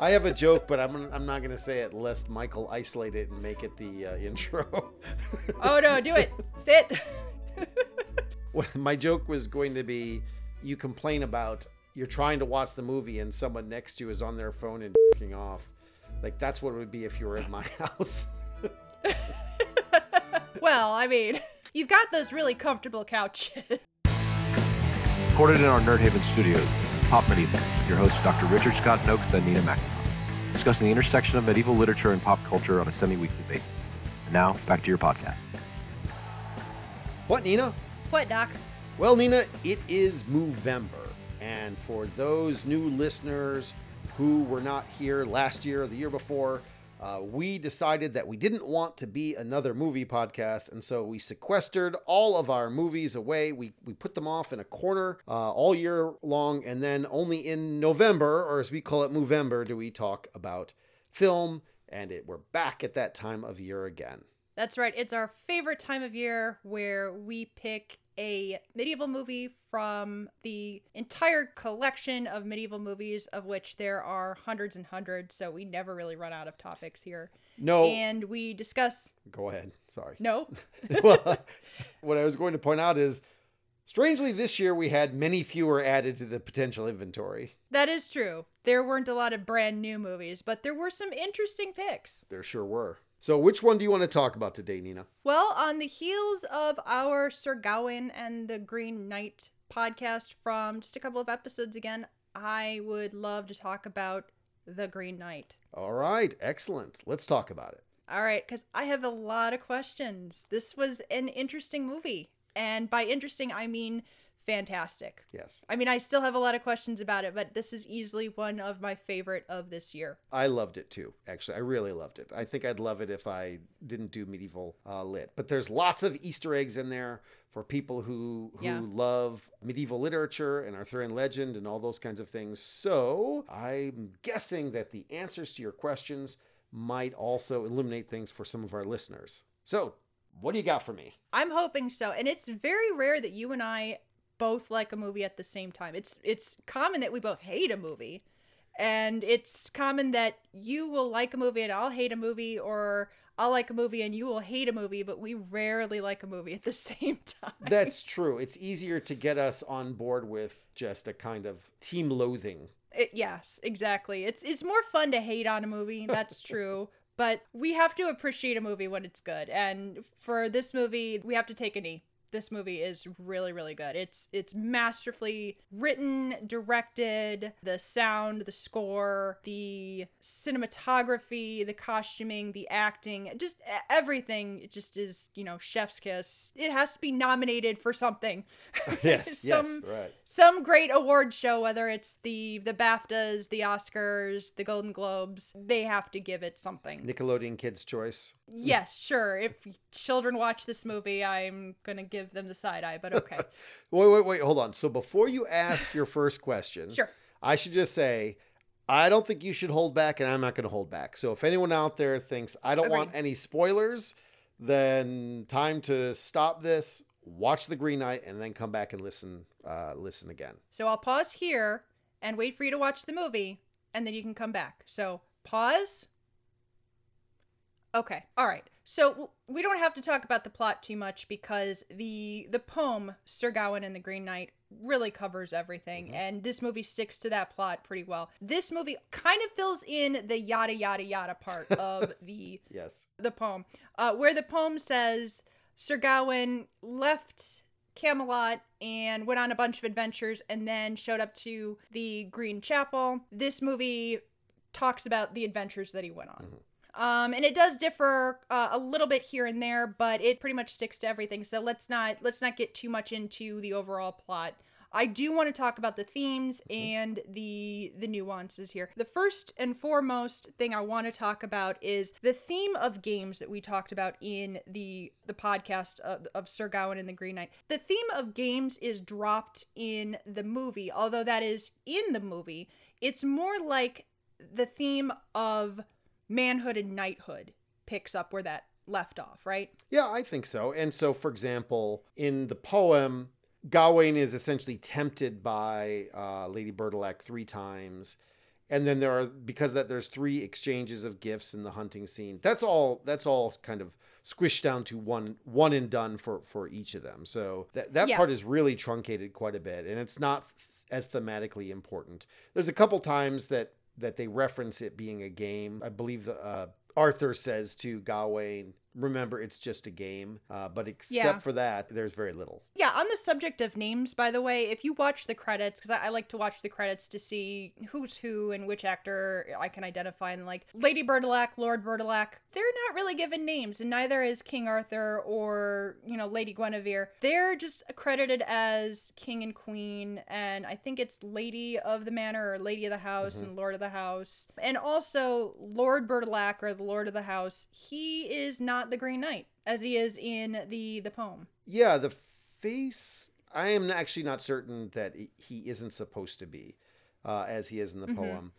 I have a joke, but I'm I'm not gonna say it lest Michael isolate it and make it the uh, intro. oh no, do it. Sit. My joke was going to be, you complain about you're trying to watch the movie and someone next to you is on their phone and jerking off. Like that's what it would be if you were at my house. well, I mean, you've got those really comfortable couches. Recorded in our Nerd Haven studios, this is Pop Medieval, your hosts Dr. Richard Scott Nokes and Nina McIntosh, discussing the intersection of medieval literature and pop culture on a semi-weekly basis. And now, back to your podcast. What, Nina? What, Doc? Well, Nina, it is Movember. And for those new listeners who were not here last year or the year before, uh, we decided that we didn't want to be another movie podcast, and so we sequestered all of our movies away. We, we put them off in a corner uh, all year long, and then only in November, or as we call it, Movember, do we talk about film, and it, we're back at that time of year again. That's right. It's our favorite time of year where we pick a medieval movie from the entire collection of medieval movies, of which there are hundreds and hundreds. So we never really run out of topics here. No. And we discuss. Go ahead. Sorry. No. well, what I was going to point out is strangely, this year we had many fewer added to the potential inventory. That is true. There weren't a lot of brand new movies, but there were some interesting picks. There sure were. So, which one do you want to talk about today, Nina? Well, on the heels of our Sir Gawain and the Green Knight podcast from just a couple of episodes again, I would love to talk about the Green Knight. All right, excellent. Let's talk about it. All right, because I have a lot of questions. This was an interesting movie. And by interesting, I mean fantastic. Yes. I mean, I still have a lot of questions about it, but this is easily one of my favorite of this year. I loved it too. Actually, I really loved it. I think I'd love it if I didn't do medieval uh, lit. But there's lots of Easter eggs in there for people who who Yeah. love medieval literature and Arthurian legend and all those kinds of things. So I'm guessing that the answers to your questions might also illuminate things for some of our listeners. So, what do you got for me? I'm hoping so. And it's very rare that you and I both like a movie at the same time. It's it's common that we both hate a movie. And it's common that you will like a movie and I'll hate a movie or I'll like a movie and you will hate a movie, but we rarely like a movie at the same time. That's true. It's easier to get us on board with just a kind of team loathing. It, yes, exactly. It's it's more fun to hate on a movie. That's true. but we have to appreciate a movie when it's good. And for this movie, we have to take a knee. This movie is really really good. It's it's masterfully written, directed, the sound, the score, the cinematography, the costuming, the acting, just everything it just is, you know, chef's kiss. It has to be nominated for something. yes, yes, right. some great award show whether it's the the BAFTAs, the Oscars, the Golden Globes, they have to give it something. Nickelodeon Kids Choice. Yes, sure. If children watch this movie, I'm going to give them the side eye, but okay. Wait, wait, wait, hold on. So before you ask your first question, Sure. I should just say I don't think you should hold back, and I'm not going to hold back. So if anyone out there thinks I don't want any spoilers, then time to stop this, watch The Green Knight, and then come back and listen. Uh, listen again. So I'll pause here and wait for you to watch the movie and then you can come back. So pause. Okay. All right. So we don't have to talk about the plot too much because the the poem Sir Gawain and the Green Knight really covers everything and this movie sticks to that plot pretty well. This movie kind of fills in the yada yada yada part of the Yes. the poem, uh, where the poem says Sir Gawain left Camelot and went on a bunch of adventures and then showed up to the Green Chapel. This movie talks about the adventures that he went on. Um, and it does differ uh, a little bit here and there, but it pretty much sticks to everything. So let's not let's not get too much into the overall plot. I do want to talk about the themes and the the nuances here. The first and foremost thing I want to talk about is the theme of games that we talked about in the the podcast of, of Sir Gawain and the Green Knight. The theme of games is dropped in the movie, although that is in the movie. It's more like the theme of manhood and knighthood picks up where that left off, right? Yeah, I think so. And so, for example, in the poem, Gawain is essentially tempted by uh, Lady Bertilac three times, and then there are because that there's three exchanges of gifts in the hunting scene. That's all. That's all kind of squished down to one one and done for for each of them. So that that Yeah. part is really truncated quite a bit, and it's not as thematically important. There's a couple times that that they reference it being a game. I believe the, uh, Arthur says to Gawain, "Remember, it's just a game." Uh, but except Yeah. for that, there's very little. Yeah, on the subject of names, by the way, if you watch the credits, because I, I like to watch the credits to see who's who and which actor I can identify, and like Lady Bertilac, Lord Bertilac, they're not really given names, and neither is King Arthur or, you know, Lady Guinevere. They're just credited as King and Queen, and I think it's Lady of the Manor or Lady of the House and Lord of the House. And also, Lord Bertilac or the Lord of the House, he is not the Green Knight. As he is in the the poem. Yeah, the face. I am actually not certain that he- isn't supposed to be, uh, as he is in the Mhm. poem,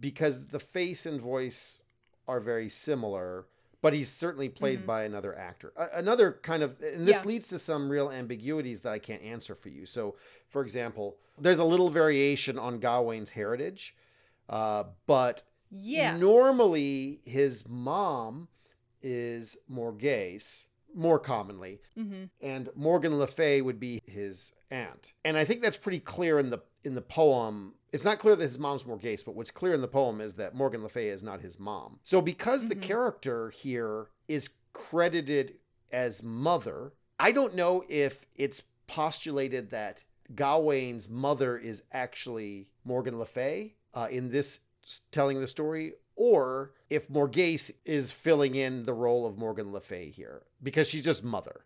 because the face and voice are very similar. But he's certainly played Mhm. by another actor. Another kind of, and this Yeah. leads to some real ambiguities that I can't answer for you. So, for example, there's a little variation on Gawain's heritage, uh, but Yes. normally his mom is Morgause, more commonly, hmm and Morgan Le Fay would be his aunt. And I think that's pretty clear in the in the poem. It's not clear that his mom's Morgause, but what's clear in the poem is that Morgan Le Fay is not his mom. So because the Mhm. character here is credited as mother, I don't know if it's postulated that Gawain's mother is actually Morgan Le Fay uh, in this telling the story, or if Morgause is filling in the role of Morgan Le Fay here because she's just mother.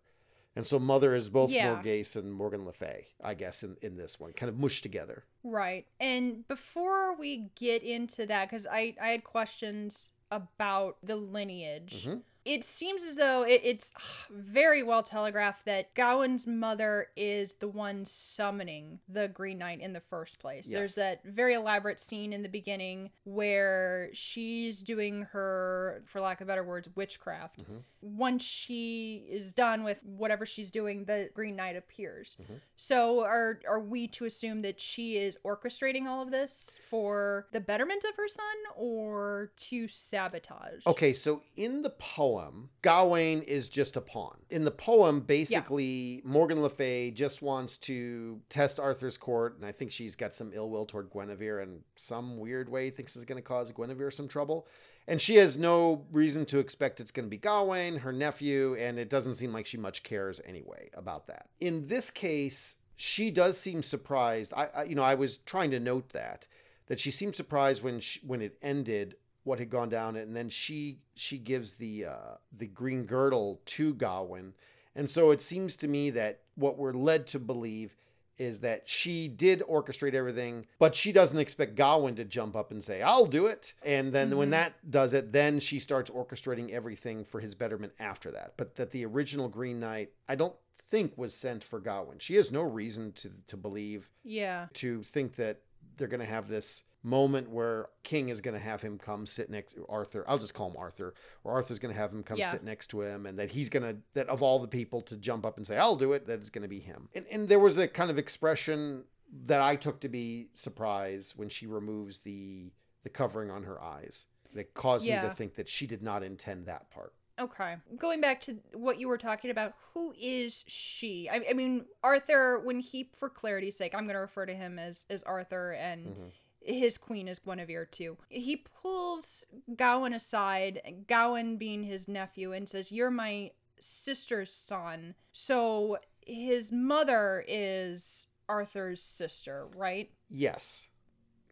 And so mother is both Yeah. Morgause and Morgan Le Fay, I guess, in, in this one, kind of mushed together. Right. And before we get into that, because I, I had questions about the lineage. Mhm. It seems as though it, it's very well telegraphed that Gawain's mother is the one summoning the Green Knight in the first place. There's that very elaborate scene in the beginning where she's doing her, for lack of better words, witchcraft. Mhm. Once she is done with whatever she's doing, the Green Knight appears. Mhm. So are are we to assume that she is orchestrating all of this for the betterment of her son or to sabotage? Okay, so in the poem, Gawain is just a pawn. In the poem, basically, Morgan Le Fay just wants to test Arthur's court, and I think she's got some ill will toward Guinevere in some weird way, thinks it's going to cause Guinevere some trouble. And she has no reason to expect it's going to be Gawain, her nephew, and it doesn't seem like she much cares anyway about that. In this case, she does seem surprised. I, I you know, I was trying to note that that she seemed surprised when she, when it ended what had gone down and then she she gives the uh the green girdle to Gawain and so it seems to me that what we're led to believe is that she did orchestrate everything but she doesn't expect Gawain to jump up and say I'll do it and then when Mhm. that does it then she starts orchestrating everything for his betterment after that but that the original green knight I don't think was sent for Gawain she has no reason to to believe Yeah. to think that they're going to have this moment where King is going to have him come sit next to Arthur. I'll just call him Arthur. Or Arthur's going to have him come Yeah. sit next to him and that he's going to that of all the people to jump up and say I'll do it that it's going to be him. And and there was a kind of expression that I took to be surprise when she removes the the covering on her eyes that caused me to think that she did not intend that part. Okay. Going back to what you were talking about, who is she? I, I mean, Arthur, when he, for clarity's sake, I'm going to refer to him as, as Arthur and Mhm. His queen is Guinevere too. He pulls Gawain aside, Gawain being his nephew, and says, You're my sister's son. So his mother is Arthur's sister, right? Yes.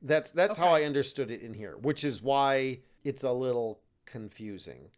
That's that's how I understood it in here, which is why it's a little confusing.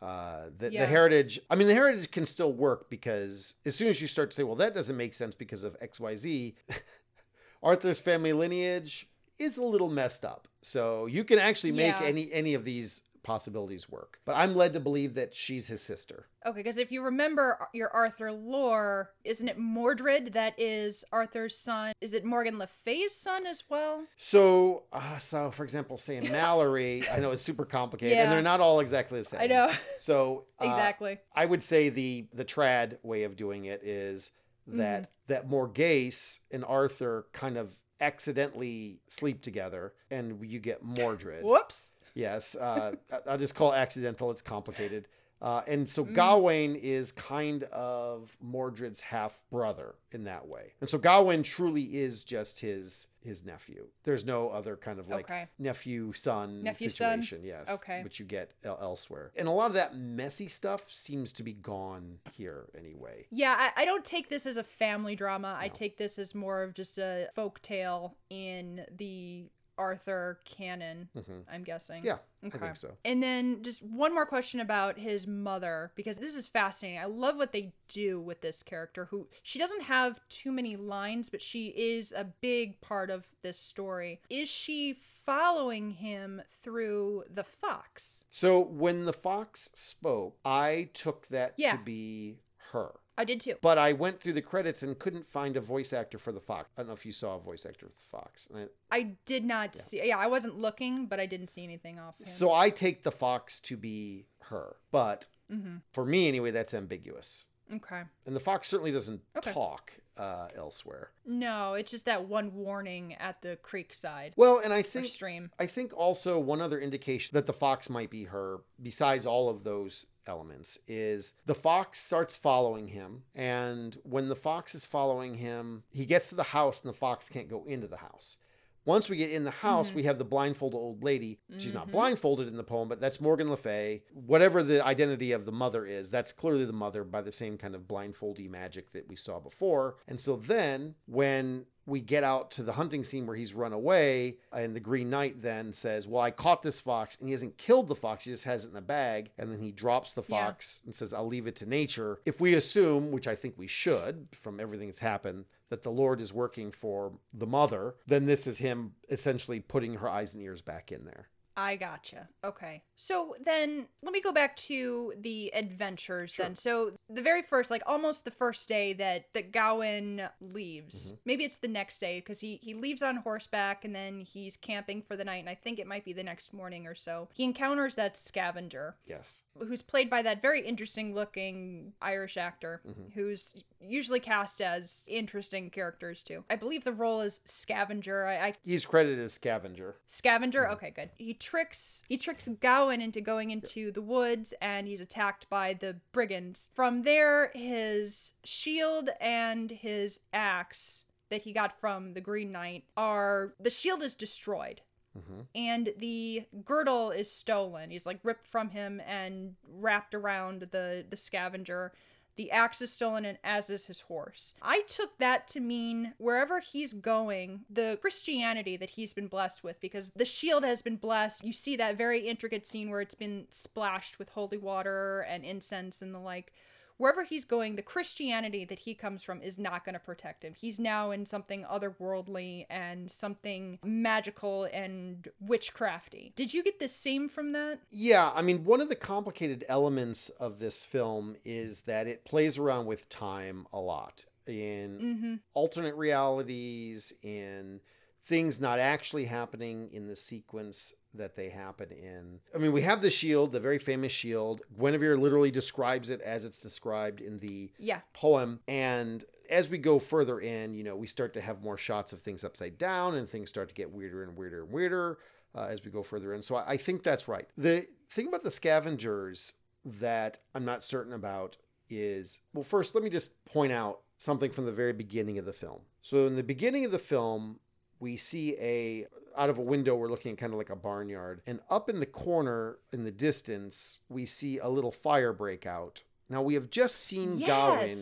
Uh, the, Yeah. the heritage, I mean, the heritage can still work because as soon as you start to say, well, that doesn't make sense because of XYZ, Arthur's family lineage is a little messed up. So you can actually make Yeah. any any of these possibilities work. But I'm led to believe that she's his sister. Okay, because if you remember your Arthur lore, isn't it Mordred that is Arthur's son? Is it Morgan Le Fay's son as well? So, uh, so for example, saying Malory, I know it's super complicated, and they're not all exactly the same. I know. So uh, exactly. I would say the the trad way of doing it is that that Morgause and Arthur kind of accidentally sleep together, and you get Mordred. Whoops. Yes, uh, I- I'll just call it accidental. It's complicated. Uh, and so Mm. Gawain is kind of Mordred's half brother in that way, and so Gawain truly is just his his nephew. There's no other kind of like Okay. nephew son Nephew, son? situation. Yes, Okay. which you get el- elsewhere, and a lot of that messy stuff seems to be gone here anyway. Yeah, I, I don't take this as a family drama. I take this as more of just a folk tale in the Arthur canon, hmm I'm guessing. Yeah, Okay. I think so. And then just one more question about his mother because this is fascinating. I love what they do with this character who she doesn't have too many lines, but she is a big part of this story. Is she following him through the fox? So when the fox spoke, I took that Yeah. to be her. I did too. But I went through the credits and couldn't find a voice actor for the fox. I don't know if you saw a voice actor for the fox. I- I did not see yeah, I wasn't looking, but I didn't see anything off him. so I take the fox to be her. But Mhm. for me anyway, that's ambiguous. Okay. And the fox certainly doesn't Okay. talk uh, elsewhere. No, it's just that one warning at the creek side Well, and I think stream. I think also one other indication that the fox might be her, besides all of those elements, is the fox starts following him. And when the fox is following him, he gets to the house and the fox can't go into the house. Once we get in the house, Mhm. we have the blindfolded old lady. She's not Mhm. blindfolded in the poem, but that's Morgan Le Fay. Whatever the identity of the mother is, that's clearly the mother by the same kind of blindfoldy magic that we saw before. And so then when we get out to the hunting scene where he's run away, and the Green Knight then says, Well, I caught this fox, and he hasn't killed the fox, he just has it in a bag. And then he drops the Yeah. fox and says, I'll leave it to nature. If we assume, which I think we should from everything that's happened, that the Lord is working for the mother, then this is him essentially putting her eyes and ears back in there. I gotcha. Okay. So then let me go back to the adventures Sure. then. So the very first, like almost the first day that, that Gawain leaves, Mm-hmm. maybe it's the next day because he, he leaves on horseback and then he's camping for the night. And I think it might be the next morning or so. He encounters that scavenger Yes. who's played by that very interesting looking Irish actor Mm-hmm. who's usually cast as interesting characters too. I believe the role is scavenger. I, I He's credited as scavenger. Scavenger. Okay, good. He tricks he tricks Gawain into going into the woods, and he's attacked by the brigands. From there, his shield and his axe that he got from the Green Knight are the shield is destroyed. hmm And the girdle is stolen. He's like ripped from him and wrapped around the the scavenger. The axe is stolen, and as is his horse. I took that to mean wherever he's going, the Christianity that he's been blessed with, because the shield has been blessed. You see that very intricate scene where it's been splashed with holy water and incense and the like. Wherever he's going, the Christianity that he comes from is not going to protect him. He's now in something otherworldly and something magical and witchcrafty. Did you get the same from that? Yeah, I mean, one of the complicated elements of this film is that it plays around with time a lot in Mm-hmm. alternate realities, in things not actually happening in the sequence that they happen in. I mean, we have the shield, the very famous shield. Guinevere literally describes it as it's described in the Yeah. poem. And as we go further in, you know, we start to have more shots of things upside down and things start to get weirder and weirder and weirder uh, as we go further in. So I, I think that's right. The thing about the scavengers that I'm not certain about is well, first, let me just point out something from the very beginning of the film. So in the beginning of the film, we see a out of a window we're looking at kind of like a barnyard and up in the corner in the distance we see a little fire break out now we have just seen gawain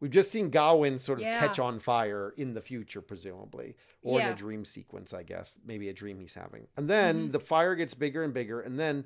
We've just seen Gawain sort of Yeah. catch on fire in the future, presumably, or in a dream sequence, I guess, maybe a dream he's having. And then Mm-hmm. the fire gets bigger and bigger. And then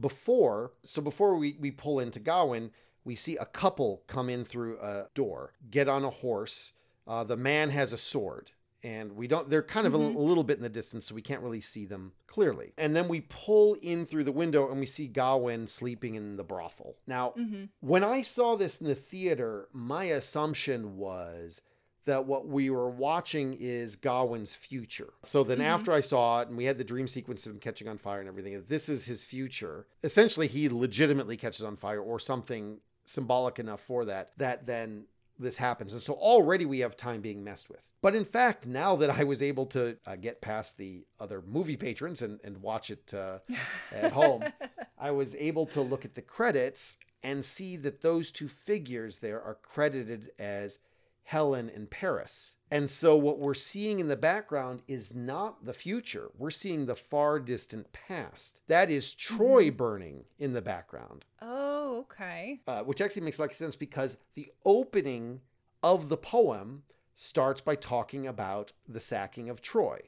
before, so before we, we pull into Gawain, we see a couple come in through a door, get on a horse. Uh, the man has a sword. And we don't, they're kind of a, Mhm. a little bit in the distance, so we can't really see them clearly. And then we pull in through the window and we see Gawain sleeping in the brothel. Now, Mm-hmm. when I saw this in the theater, my assumption was that what we were watching is Gawain's future. So then Mhm. after I saw it and we had the dream sequence of him catching on fire and everything, this is his future. Essentially he legitimately catches on fire or something symbolic enough for that that then this happens. And so already we have time being messed with. But in fact, now that I was able to uh, get past the other movie patrons and, and watch it uh, at home, I was able to look at the credits and see that those two figures there are credited as Helen and Paris. And so what we're seeing in the background is not the future. We're seeing the far distant past. That is Troy burning in the background. Oh, okay. Uh, which actually makes a lot of sense because the opening of the poem starts by talking about the sacking of Troy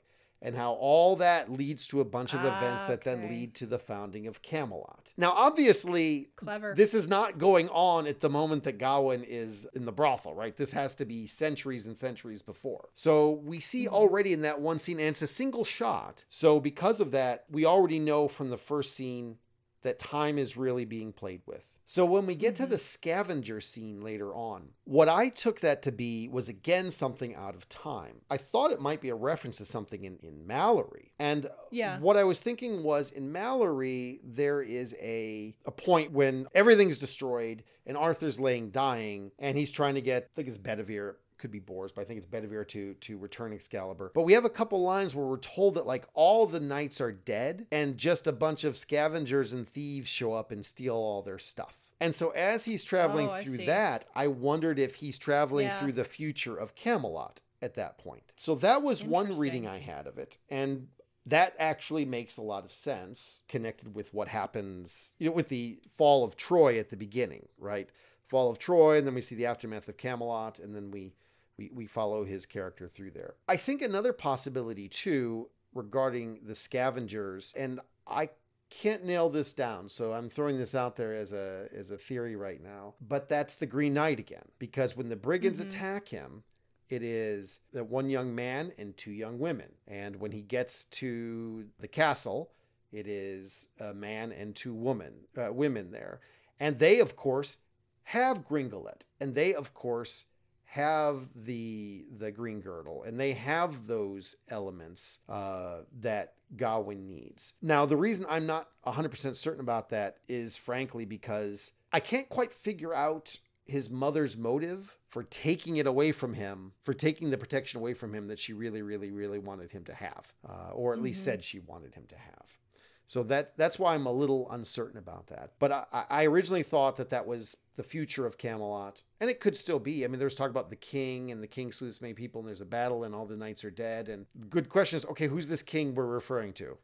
and how all that leads to a bunch of Ah, events that then lead to the founding of Camelot. Now, obviously, Clever. this is not going on at the moment that Gawain is in the brothel, right? This has to be centuries and centuries before. So we see Mm-hmm. already in that one scene, and it's a single shot. So because of that, we already know from the first scene that time is really being played with. So when we get to Mm-hmm. the scavenger scene later on, what I took that to be was again something out of time. I thought it might be a reference to something in, in Malory. And Yeah. what I was thinking was in Malory, there is a, a point when everything's destroyed and Arthur's laying dying and he's trying to get, I think it's Bedivere, could be Bors, but I think it's Bedivere to to return Excalibur. But we have a couple lines where we're told that like all the knights are dead and just a bunch of scavengers and thieves show up and steal all their stuff. And so as he's traveling Oh, through see. that, I wondered if he's traveling Yeah. through the future of Camelot at that point. So that was one reading I had of it. And that actually makes a lot of sense connected with what happens, you know, with the fall of Troy at the beginning, right? Fall of Troy, and then we see the aftermath of Camelot, and then we we, we follow his character through there. I think another possibility too regarding the scavengers, and I can't nail this down, so I'm throwing this out there as a as a theory right now. But that's the Green Knight again, because when the brigands Mhm. attack him, it is the one young man and two young women, and when he gets to the castle, it is a man and two women uh, women there, and they of course have Gringolet, and they of course have the the green girdle and they have those elements uh, that Gawain needs. Now, the reason I'm not 100% certain about that is frankly because I can't quite figure out his mother's motive for taking it away from him, for taking the protection away from him that she really, really, really wanted him to have, uh, or at least Mhm. said she wanted him to have. So that that's why I'm a little uncertain about that. But I, I originally thought that that was the future of Camelot, and it could still be. I mean, there's talk about the king, and the king slew this many people, and there's a battle, and all the knights are dead. And good question is, okay, who's this king we're referring to?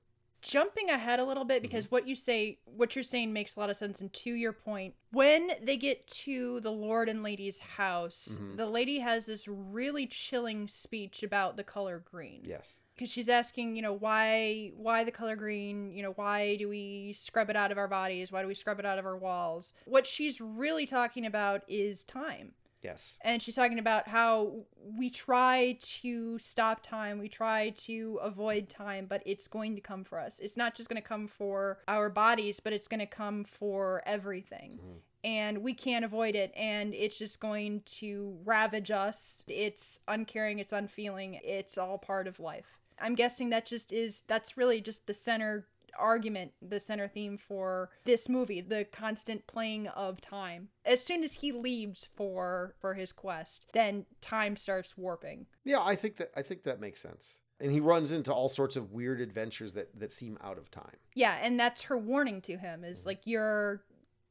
Jumping ahead a little bit because what you say what you're saying makes a lot of sense and to your point when they get to the lord and lady's house Mhm. the lady has this really chilling speech about the color green. Yes. because she's asking you know why why the color green? You know why do we scrub it out of our bodies? Why do we scrub it out of our walls? What she's really talking about is time Yes. and she's talking about how we try to stop time, we try to avoid time, but it's going to come for us. It's not just going to come for our bodies, but it's going to come for everything. Mhm. And we can't avoid it, and it's just going to ravage us. It's uncaring, it's unfeeling, it's all part of life. I'm guessing that just is, that's really just the center argument, the center theme for this movie, the constant playing of time. As soon as he leaves for for his quest, then time starts warping. Yeah, I think that I think that makes sense. And he runs into all sorts of weird adventures that that seem out of time. Yeah, and that's her warning to him is like you're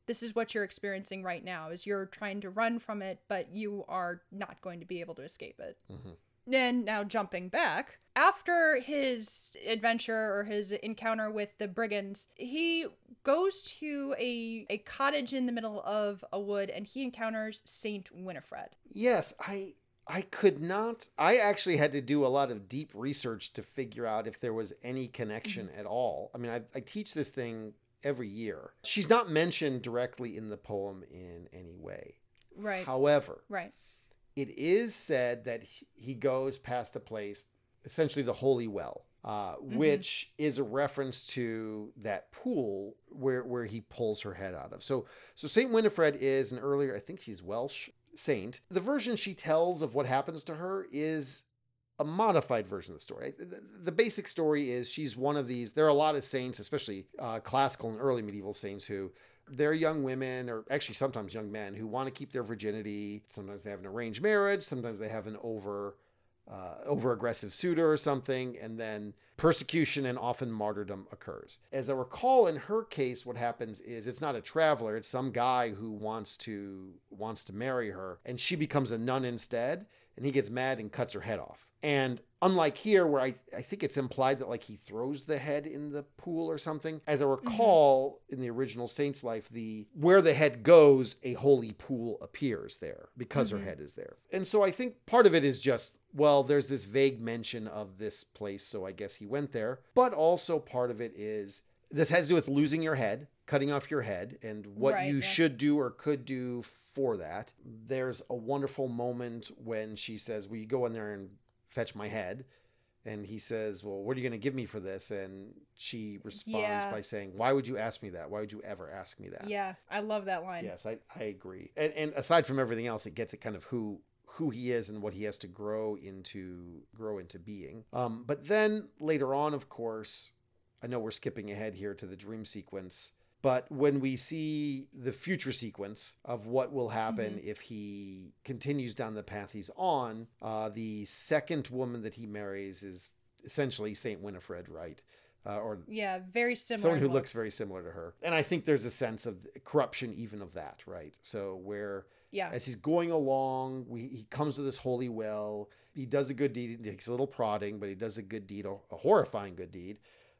this is what you're experiencing right now is you're trying to run from it, but you are not going to be able to escape it. Mhm. Then now jumping back, after his adventure or his encounter with the brigands, he goes to a a cottage in the middle of a wood and he encounters Saint Winifred. Yes, I I could not I actually had to do a lot of deep research to figure out if there was any connection at all. I mean, I, I teach this thing every year. She's not mentioned directly in the poem in any way. Right. However, right. It is said that he- goes past a place, essentially the Holy Well, uh, which is a reference to that pool where where he pulls her head out of. So so Saint Winifred is an earlier, I think she's Welsh saint. The version she tells of what happens to her is a modified version of the story. The, the basic story is she's one of these. There are a lot of saints, especially uh, classical and early medieval saints, who they're young women, or actually sometimes young men, who want to keep their virginity. Sometimes they have an arranged marriage, sometimes they have an over uh, over aggressive suitor or something, and then persecution and often martyrdom occurs. As I recall, in her case, what happens is it's not a traveler; it's some guy who wants to wants to marry her, and she becomes a nun instead, and he gets mad and cuts her head off. And unlike here, where I, I think it's implied that like he throws the head in the pool or something. As I recall, mm-hmm. in the original Saint's life, the where the head goes, a holy pool appears there because mm-hmm. her head is there. And so I think part of it is just well, there's this vague mention of this place, so I guess he went there. But also part of it is this has to do with losing your head, cutting off your head, and what right, you yeah. should do or could do for that. There's a wonderful moment when she says, "Will you go in there and fetch my head?" And he says, "Well, what are you going to give me for this?" And she responds yeah. by saying, "Why would you ask me that? Why would you ever ask me that?" Yeah, I love that line. Yes, I, I agree. And, and aside from everything else, it gets at kind of who who he is and what he has to grow into grow into being. Um, but then later on, of course, I know we're skipping ahead here to the dream sequence. But when we see the future sequence of what will happen mm-hmm. if he continues down the path he's on, uh, the second woman that he marries is essentially Saint Winifred, right? Uh, or yeah, very similar. Someone who looks. looks very similar to her, and I think there's a sense of corruption even of that, right? So where yeah. As he's going along, we, he comes to this holy well. He does a good deed. He takes a little prodding, but he does a good deed, a horrifying good deed.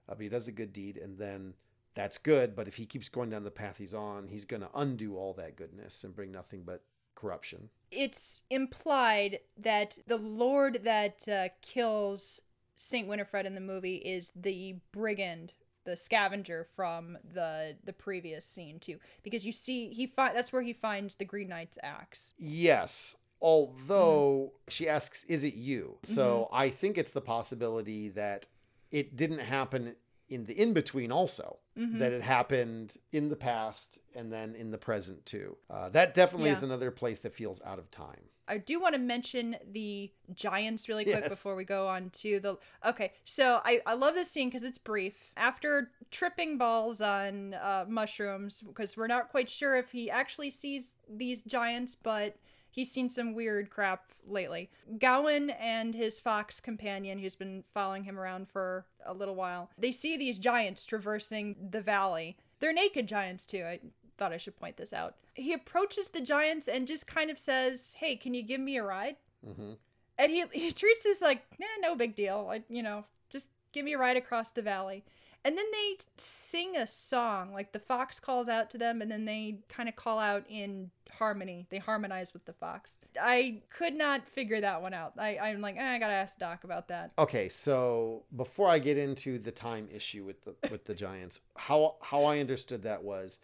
Uh, but he does a good deed, and then that's good. But if he keeps going down the path he's on, he's going to undo all that goodness and bring nothing but corruption. It's implied that the Lord that uh, kills Saint Winifred in the movie is the brigand the scavenger from the the previous scene too because you see he find that's where he finds the green knight's axe yes although mm-hmm. she asks is it you so mm-hmm. i think it's the possibility that it didn't happen in the in between also mm-hmm. that it happened in the past and then in the present too uh, that definitely yeah. is another place that feels out of time I do want to mention the giants really quick yes. before we go on to the. Okay, so I, I love this scene because it's brief. After tripping balls on uh, mushrooms, because we're not quite sure if he actually sees these giants, but he's seen some weird crap lately. Gawain and his fox companion, who's been following him around for a little while, they see these giants traversing the valley. They're naked giants too. I thought I should point this out. He approaches the giants and just kind of says, "Hey, can you give me a ride?" Mm-hmm. And he he treats this like, "Nah, no big deal. Like you know, just give me a ride across the valley." And then they sing a song, like the fox calls out to them, and then they kind of call out in harmony. They harmonize with the fox. I could not figure that one out. I, I'm like, eh, I gotta ask Doc about that. Okay, so before I get into the time issue with the with the Giants, how how I understood that was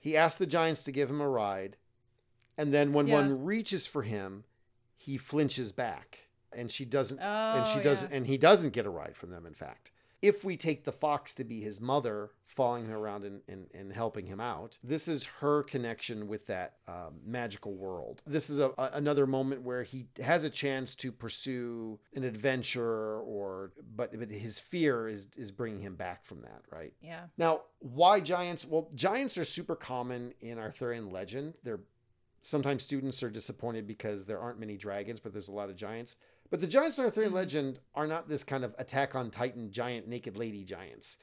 he asked the Giants to give him a ride, and then when yeah. one reaches for him, he flinches back, and she doesn't, oh, and she doesn't, yeah. and he doesn't get a ride from them. In fact, if we take the fox to be his mother, following him around and, and, and helping him out, this is her connection with that um, magical world. This is a, a, another moment where he has a chance to pursue an adventure, or but but his fear is is bringing him back from that, right? Yeah. Now, why giants? Well, giants are super common in Arthurian legend. They're sometimes students are disappointed because there aren't many dragons, but there's a lot of giants. But the giants in Arthurian mm-hmm. legend are not this kind of attack on Titan giant naked lady giants.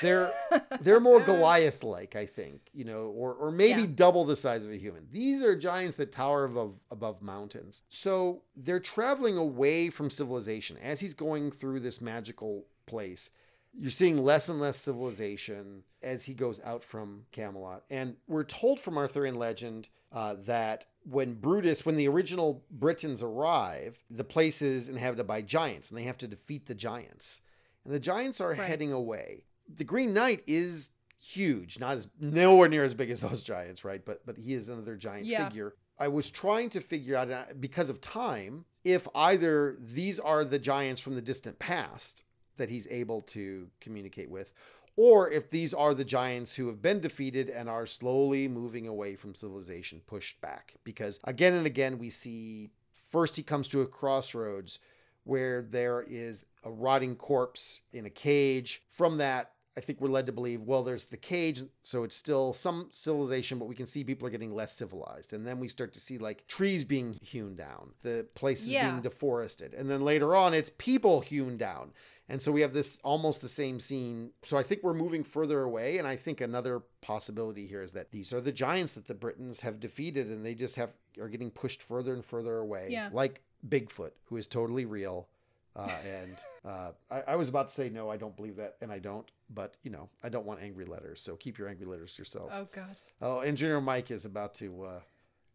They're they're more Goliath like, I think, you know, or or maybe yeah. double the size of a human. These are giants that tower above above mountains. So they're traveling away from civilization as he's going through this magical place. You're seeing less and less civilization as he goes out from Camelot. And we're told from Arthurian legend uh, that when Brutus, when the original Britons arrive, the place is inhabited by giants and they have to defeat the giants. And the giants are right. heading away. The Green Knight is huge, not as nowhere near as big as those giants, right? But but he is another giant yeah. figure. I was trying to figure out uh, because of time if either these are the giants from the distant past that he's able to communicate with or if these are the giants who have been defeated and are slowly moving away from civilization, pushed back. Because again and again, we see first he comes to a crossroads where there is a rotting corpse in a cage. From that, I think we're led to believe, well, there's the cage, so it's still some civilization, but we can see people are getting less civilized. And then we start to see like trees being hewn down, the places Yeah. being deforested. And then later on, it's people hewn down. And so we have this almost the same scene. So I think we're moving further away. And I think another possibility here is that these are the giants that the Britons have defeated and they just have are getting pushed further and further away. Yeah. Like Bigfoot, who is totally real. Uh, and uh, I, I was about to say no, I don't believe that, and I don't. But you know, I don't want angry letters, so keep your angry letters to yourselves. Oh God. Oh, Engineer Mike is about to uh,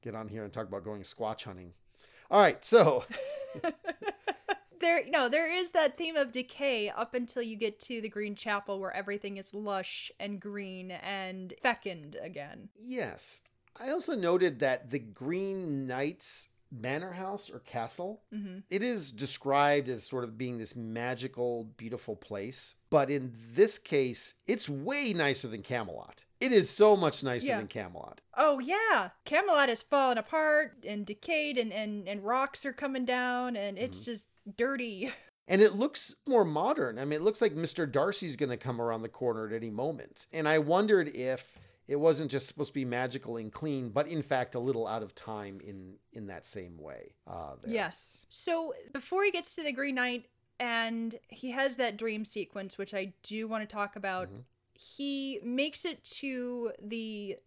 get on here and talk about going squatch hunting. All right, so there no there is that theme of decay up until you get to the green chapel where everything is lush and green and fecund again yes, I also noted that the Green Knights manor house or castle hmm it is described as sort of being this magical, beautiful place. But in this case, it's way nicer than Camelot. It is so much nicer Yeah. than Camelot. oh yeah camelot is falling apart and decayed and and, and rocks are coming down and it's just dirty And it looks more modern. I mean, it looks like Mr. Darcy's going to come around the corner at any moment. And I wondered if it wasn't just supposed to be magical and clean, but in fact a little out of time in in that same way. Uh, there. yes so before he gets to the green knight and he has that dream sequence which i do want to talk about Mhm. He makes it to the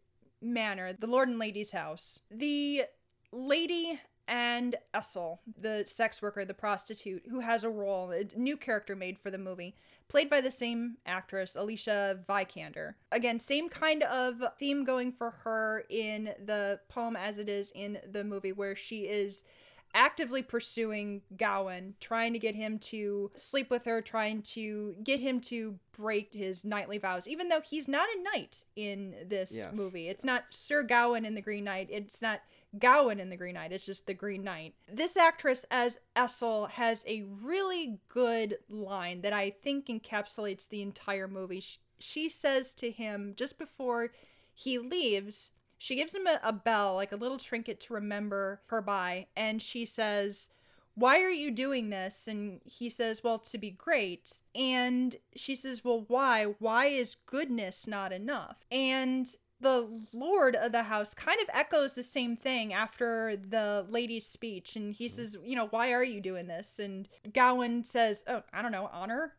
manor, the Lord and Lady's house. The lady and Essel, the sex worker, the prostitute, who has a role, a new character made for the movie, played by the same actress, Alicia Vikander. Again, same kind of theme going for her in the poem as it is in the movie, where she is actively pursuing Gowan, trying to get him to sleep with her, trying to get him to break his knightly vows, even though he's not a knight in this Yes. movie. It's not Sir Gawain in the Green Knight. It's not Gowan in the Green Knight. It's just the Green Knight. This actress as Essel has a really good line that I think encapsulates the entire movie. She, she says to him just before he leaves, she gives him a, a bell, like a little trinket to remember her by, and she says, Why are you doing this? And he says, Well, to be great. And she says, Well, why? Why is goodness not enough? And the lord of the house kind of echoes the same thing after the lady's speech and he hmm. says you know why are you doing this and gowan says oh i don't know honor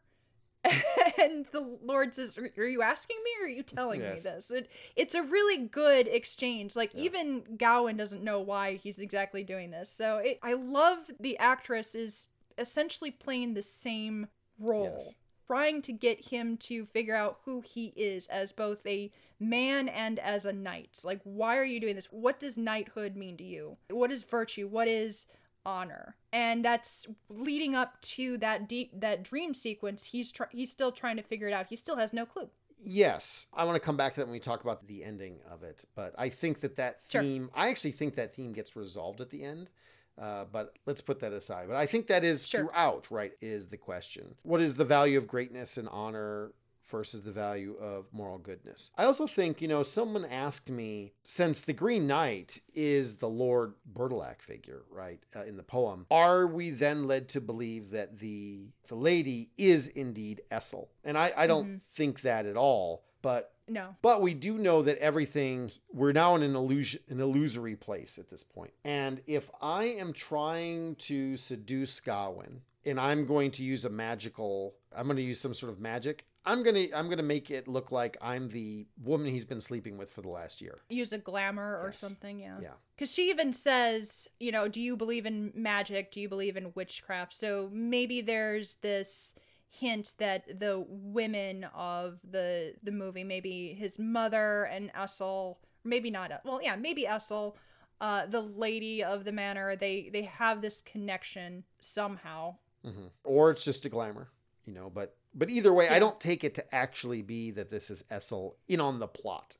and the lord says are you asking me or are you telling Yes. me this it, it's a really good exchange like Yeah. even gowan doesn't know why he's exactly doing this so it, i love the actress is essentially playing the same role Yes. trying to get him to figure out who he is as both a man and as a knight. Like, why are you doing this? What does knighthood mean to you? What is virtue? What is honor? And that's leading up to that deep that dream sequence. He's tr- he's still trying to figure it out. He still has no clue. Yes, I want to come back to that when we talk about the ending of it. But I think that that Sure. theme, I actually think that theme gets resolved at the end. Uh, but let's put that aside. But I think that is Sure. throughout, right? Is the question. What is the value of greatness and honor versus the value of moral goodness? I also think, you know, someone asked me, since the Green Knight is the Lord Bertilac figure, right, uh, in the poem, are we then led to believe that the the lady is indeed Essel? And I, I don't Mhm. think that at all. But No. but we do know that everything we're now in an illusion an illusory place at this point. And if I am trying to seduce Gawain and I'm going to use a magical I'm going to use some sort of magic, I'm going to I'm to make it look like I'm the woman he's been sleeping with for the last year. Use a glamour or something. Yeah. Yeah. Because she even says, you know, do you believe in magic? Do you believe in witchcraft? So maybe there's this hint that the women of the the movie, maybe his mother and Essel, maybe not. Well, yeah, maybe Essel, uh, the lady of the manor. They they have this connection somehow. hmm Or it's just a glamour, you know, but but either way, I don't take it to actually be that this is Essel in on the plot.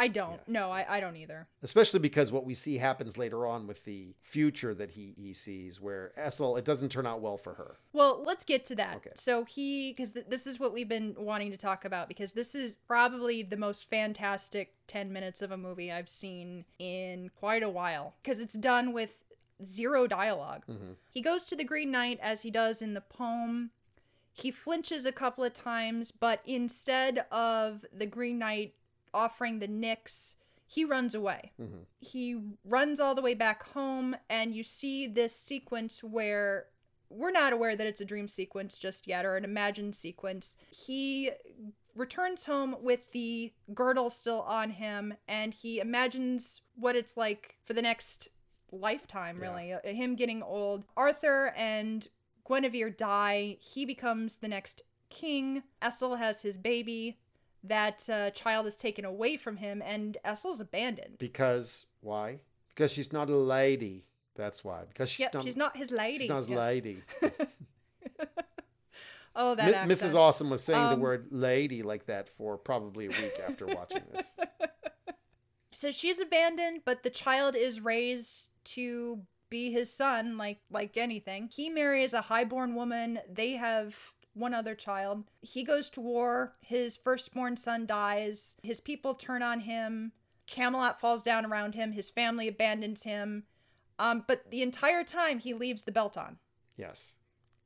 I don't. Yeah. No, I, I don't either. especially because what we see happens later on with the future that he he sees where Essel it doesn't turn out well for her. Well, let's get to that. Okay. So he, because th- this is what we've been wanting to talk about, because this is probably the most fantastic 10 minutes of a movie I've seen in quite a while, because it's done with zero dialogue. Mhm. He goes to the Green Knight as he does in the poem. He flinches a couple of times, but instead of the Green Knight offering the Nix, he runs away. Mhm. He runs all the way back home, and you see this sequence where we're not aware that it's a dream sequence just yet or an imagined sequence. He returns home with the girdle still on him, and he imagines what it's like for the next lifetime, really. Uh, Him getting old. Arthur and Guinevere die. He becomes the next king. Essel has his baby. That uh, child is taken away from him, and Essel's abandoned. Because why? Because she's not a lady. That's why. Because she's yep, not. she's not his lady. She's not his Yeah. lady. Oh, that accent. Mrs. Awesome was saying Um, the word "lady" like that for probably a week after watching this. So she's abandoned, but the child is raised to be his son, like like anything. He marries a highborn woman. They have one other child. He goes to war. His firstborn son dies. His people turn on him. Camelot falls down around him. His family abandons him. Um, but the entire time he leaves the belt on. Yes.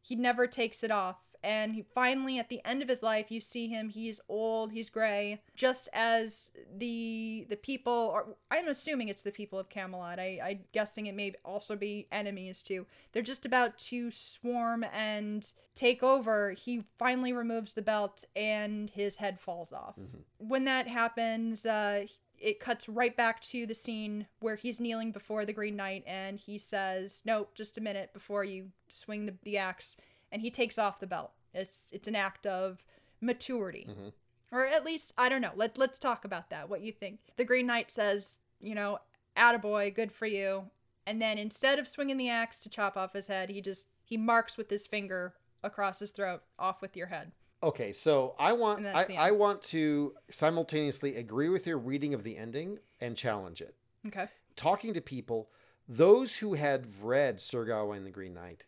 He never takes it off. And he finally, at the end of his life, you see him. He's old. He's gray. Just as the the people, or I'm assuming it's the people of Camelot. I, I'm guessing it may also be enemies too. They're just about to swarm and take over. He finally removes the belt, and his head falls off. When that happens, uh, it cuts right back to the scene where he's kneeling before the Green Knight and he says, Nope, just a minute before you swing the, the axe." And he takes off the belt. It's it's an act of maturity. Mhm. Or at least, I don't know. Let let's talk about that. What you think. The Green Knight says, you know, attaboy, good for you. And then instead of swinging the axe to chop off his head, he just he marks with his finger across his throat, off with your head. Okay, so I want I, I want to simultaneously agree with your reading of the ending and challenge it. Okay. Talking to people, those who had read Sir Gawain the Green Knight,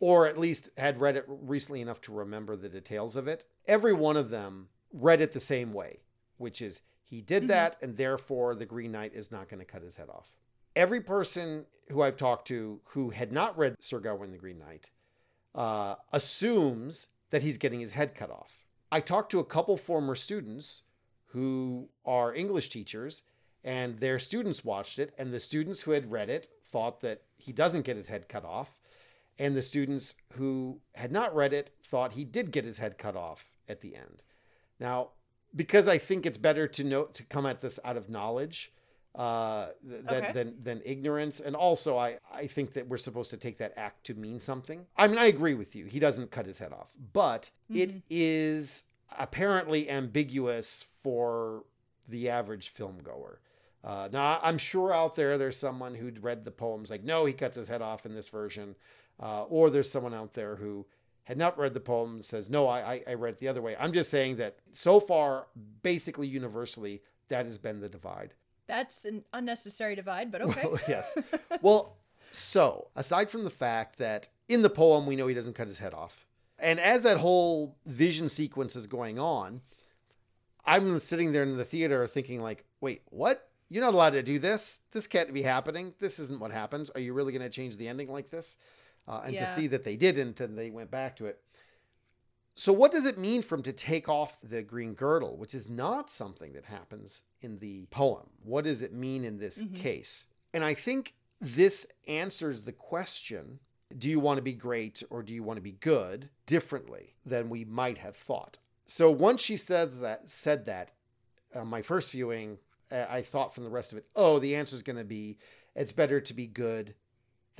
or at least had read it recently enough to remember the details of it, every one of them read it the same way, which is he did Mhm. that, and therefore the Green Knight is not going to cut his head off. Every person who I've talked to who had not read Sir Gawain the Green Knight uh, assumes that he's getting his head cut off. I talked to a couple former students who are English teachers, and their students watched it, and the students who had read it thought that he doesn't get his head cut off, and the students who had not read it thought he did get his head cut off at the end. Now, because I think it's better to know to come at this out of knowledge uh, th- than, Okay. than than ignorance, and also I I think that we're supposed to take that act to mean something. I mean, I agree with you. He doesn't cut his head off, but it Mhm. is apparently ambiguous for the average film goer. Uh, now, I'm sure out there there's someone who'd read the poems like, no, he cuts his head off in this version, uh, or there's someone out there who had not read the poem and says, no, I, I, I read it the other way. I'm just saying that so far, basically universally, that has been the divide. That's an unnecessary divide, but okay. Well, yes. Well, so aside from the fact that in the poem we know he doesn't cut his head off, and as that whole vision sequence is going on, I'm sitting there in the theater thinking like, wait, what? You're not allowed to do this. This can't be happening. This isn't what happens. Are you really going to change the ending like this? Uh, and to see that they didn't and they went back to it. So, what does it mean for him to take off the green girdle, which is not something that happens in the poem? What does it mean in this Mhm. case? And I think this answers the question do you want to be great or do you want to be good differently than we might have thought? So, once she said that, said that, uh, my first viewing, uh, I thought from the rest of it, oh, the answer is going to be it's better to be good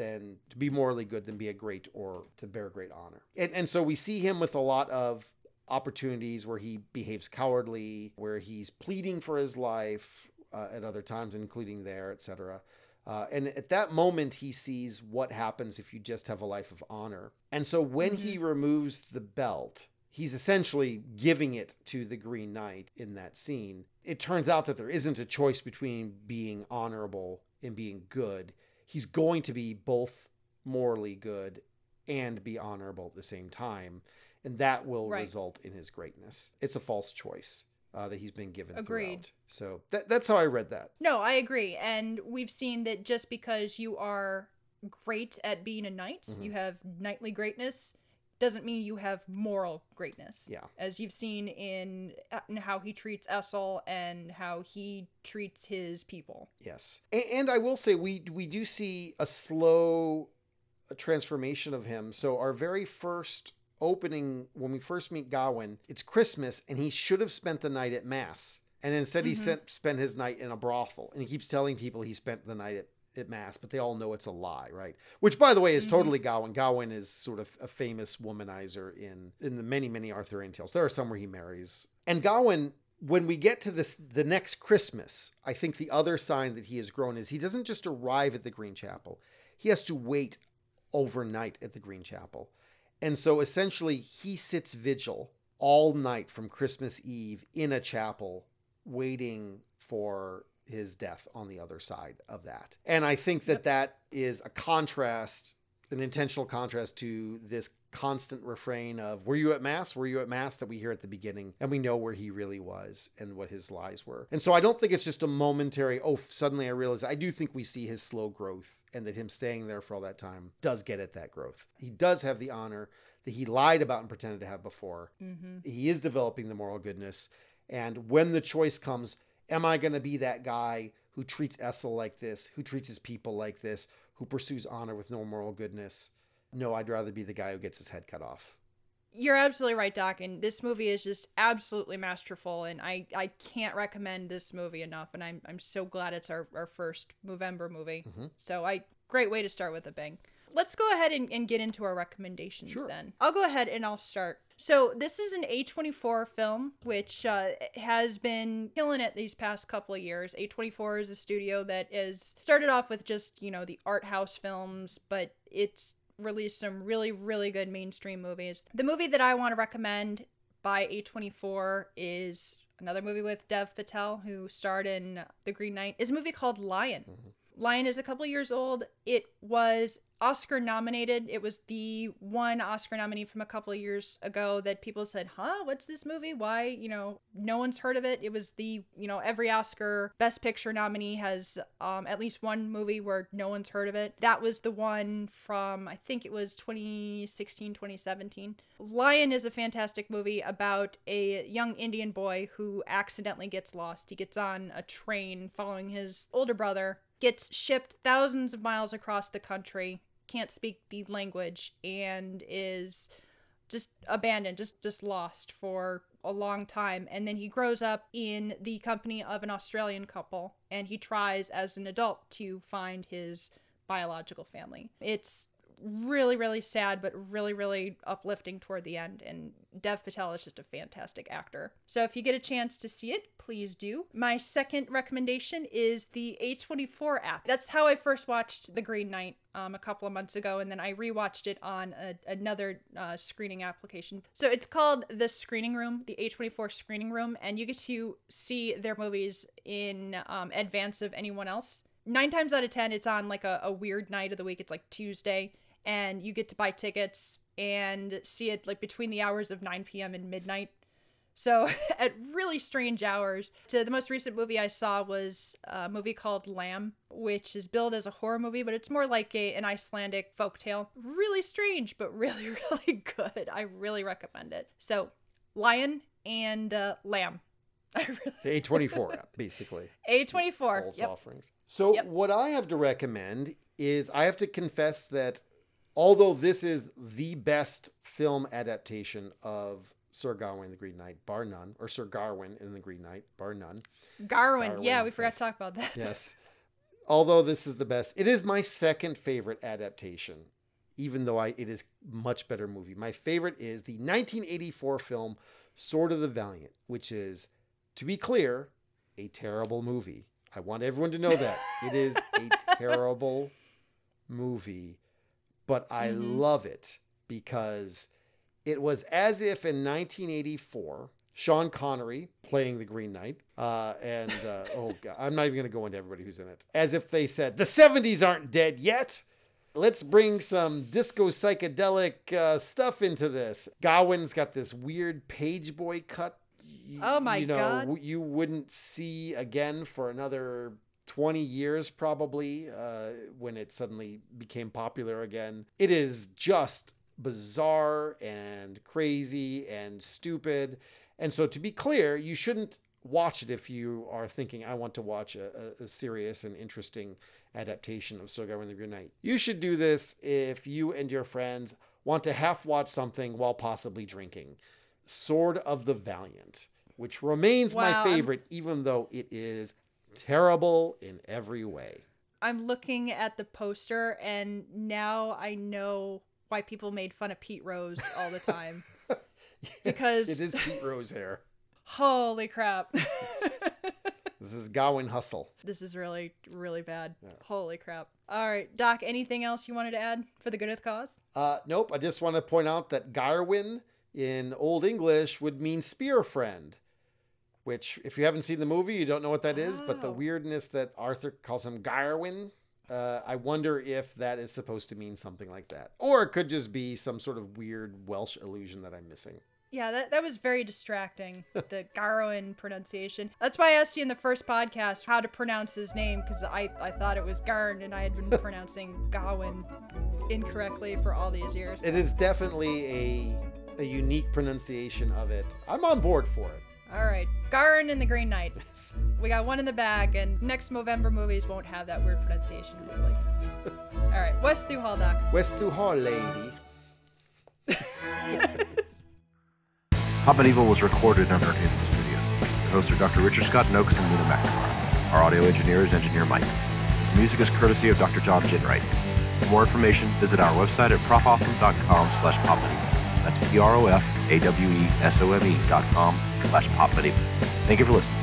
than to be morally good than be a great or to bear great honor. And and so we see him with a lot of opportunities where he behaves cowardly, where he's pleading for his life uh, at other times, including there, etc. Uh, and at that moment, he sees what happens if you just have a life of honor. And so when he removes the belt, he's essentially giving it to the Green Knight in that scene. It turns out that there isn't a choice between being honorable and being good. He's going to be both morally good and be honorable at the same time. And that will Right. result in his greatness. It's a false choice uh, that he's been given. Agreed. throughout. So that, that's how I read that. No, I agree. And we've seen that just because you are great at being a knight, Mhm. you have knightly greatness, doesn't mean you have moral greatness. Yeah. As you've seen in, in how he treats Essel and how he treats his people. Yes, and, and I will say we we do see a slow transformation of him. So our very first opening when we first meet Gawain, it's Christmas, and he should have spent the night at mass, and instead he Mhm. sent, spent his night in a brothel, and he keeps telling people he spent the night at. At mass, but they all know it's a lie, right? Which, by the way, is Mhm. totally Gawain. Gawain is sort of a famous womanizer in in the many many Arthurian tales. There are some where he marries, and Gawain when we get to this the next christmas i think the other sign that he has grown is he doesn't just arrive at the green chapel he has to wait overnight at the green chapel and so essentially he sits vigil all night from christmas eve in a chapel waiting for his death on the other side of that. And i think that that is a contrast an intentional contrast to this constant refrain of were you at mass? Were you at mass? that we hear at the beginning and we know where he really was and what his lies were. And so i don't think it's just a momentary oh suddenly i realize i do think we see his slow growth and that him staying there for all that time does get at that growth. He does have the honor that he lied about and pretended to have before. Mm-hmm. he is developing the moral goodness and when the choice comes am i going to be that guy who treats essel like this who treats his people like this who pursues honor with no moral goodness no i'd rather be the guy who gets his head cut off You're absolutely right, Doc. And this movie is just absolutely masterful. And I, I can't recommend this movie enough. And I'm, I'm so glad it's our, our first Movember movie. Mhm. So I great way to start with a bang. Let's go ahead and, and get into our recommendations Sure. then. I'll go ahead and I'll start. So this is an A24 film, which uh, has been killing it these past couple of years. A24 is a studio that is started off with just you know the art house films, but it's released some really really good mainstream movies. The movie that I want to recommend by A24 is another movie with Dev Patel, who starred in The Green Knight, is a movie called Lion. Lion is a couple years old. It was Oscar nominated. It was the one Oscar nominee from a couple of years ago that people said, "Huh, what's this movie? Why, you know, no one's heard of it." It was the, you know, every Oscar Best Picture nominee has um, at least one movie where no one's heard of it. That was the one from I think it was 2016, 2017. Lion is a fantastic movie about a young Indian boy who accidentally gets lost. He gets on a train following his older brother gets shipped thousands of miles across the country, can't speak the language, and is just abandoned, just just lost for a long time. And then he grows up in the company of an Australian couple, and he tries as an adult to find his biological family. It's really really sad but really really uplifting toward the end. And dev patel is just a fantastic actor. So if you get a chance to see it please do. My second recommendation is the a24 app. That's how i first watched the green knight um, a couple of months ago and then i rewatched it on a, another uh, screening application. So it's called the screening room the a24 screening room and you get to see their movies in um, advance of anyone else. Nine times out of ten it's on like a, a weird night of the week. It's like tuesday and you get to buy tickets and see it like between the hours of 9 p.m. and midnight. So at really strange hours. So the most recent movie I saw was a movie called Lamb, which is billed as a horror movie, but it's more like a, an Icelandic folktale. Really strange, but really, really good. I really recommend it. So Lion and uh, Lamb. Really the A24 app, basically. A24. Paul's Yep. offerings. So, Yep. what I have to recommend is I have to confess that although this is the best film adaptation of Sir Gawain the Green Knight, bar none, or Sir Garwin in the Green Knight, bar none. Garwin. Yeah, we forgot yes. to talk about that. Yes. although this is the best, it is my second favorite adaptation, even though I it is much better movie. My favorite is the 1984 film Sword of the Valiant, which is, to be clear, a terrible movie. I want everyone to know that. It is a terrible movie, but I Mhm. love it because it was as if in 1984, Sean Connery playing the Green Knight, uh, and uh, oh god, I'm not even going to go into everybody who's in it. As if they said the 70s aren't dead yet. Let's bring some disco psychedelic uh, stuff into this. Gawain's got this weird page boy cut. Oh my you know, God. You wouldn't see again for another 20 years probably uh, when it suddenly became popular again. It is just bizarre and crazy and stupid. And so, to be clear, you shouldn't watch it if you are thinking, I want to watch a, a, serious and interesting adaptation of Sir Gawain the Green Knight. You should do this if you and your friends want to half watch something while possibly drinking. Sword of the Valiant, which remains Wow, my I'm- favorite, even though it is terrible in every way. I'm looking at the poster and now I know why people made fun of Pete Rose all the time. Yes, Because- it is Pete Rose hair. Holy crap. This is Gawain Hustle. this is really, really bad. Yeah. Holy crap. All right, Doc, anything else you wanted to add for the good of the cause? Uh, nope, I just want to point out that Garwin in Old English would mean spear friend, which, if you haven't seen the movie, you don't know what that is. But the weirdness that Arthur calls him Garwin, uh, I wonder if that is supposed to mean something like that. Or it could just be some sort of weird Welsh illusion that I'm missing. Yeah, that, that was very distracting, the Garwin pronunciation. That's why I asked you in the first podcast how to pronounce his name, because I, I thought it was Garn, and I had been pronouncing Gawain incorrectly for all these years. It is definitely a, a unique pronunciation of it. I'm on board for it. All right, Garn and the Green Knight. We got one in the bag, and next Movember movies won't have that weird pronunciation, hopefully. All right, West through Hall, Doc. West through Hall, lady. Pop Medieval was recorded in our Nerd Haven studio. Your hosts are Dr. Richard Scott Nokes and Luna McNamara. Our audio engineer is Engineer Mike. The music is courtesy of Dr. John Ginwright. For more information, visit our website at profawesome.com slash popmedieval. That's P-R-O-F-A-W-E-S-O-M-E dot com slash popmedieval. Thank you for listening.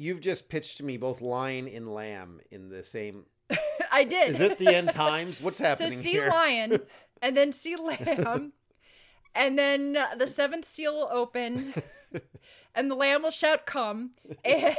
You've just pitched me both lion and lamb in the same. I did. Is it the end times? What's happening so happening see here? lion, and then see lamb, and then uh, the seventh seal will open, and the lamb will shout, "Come!" and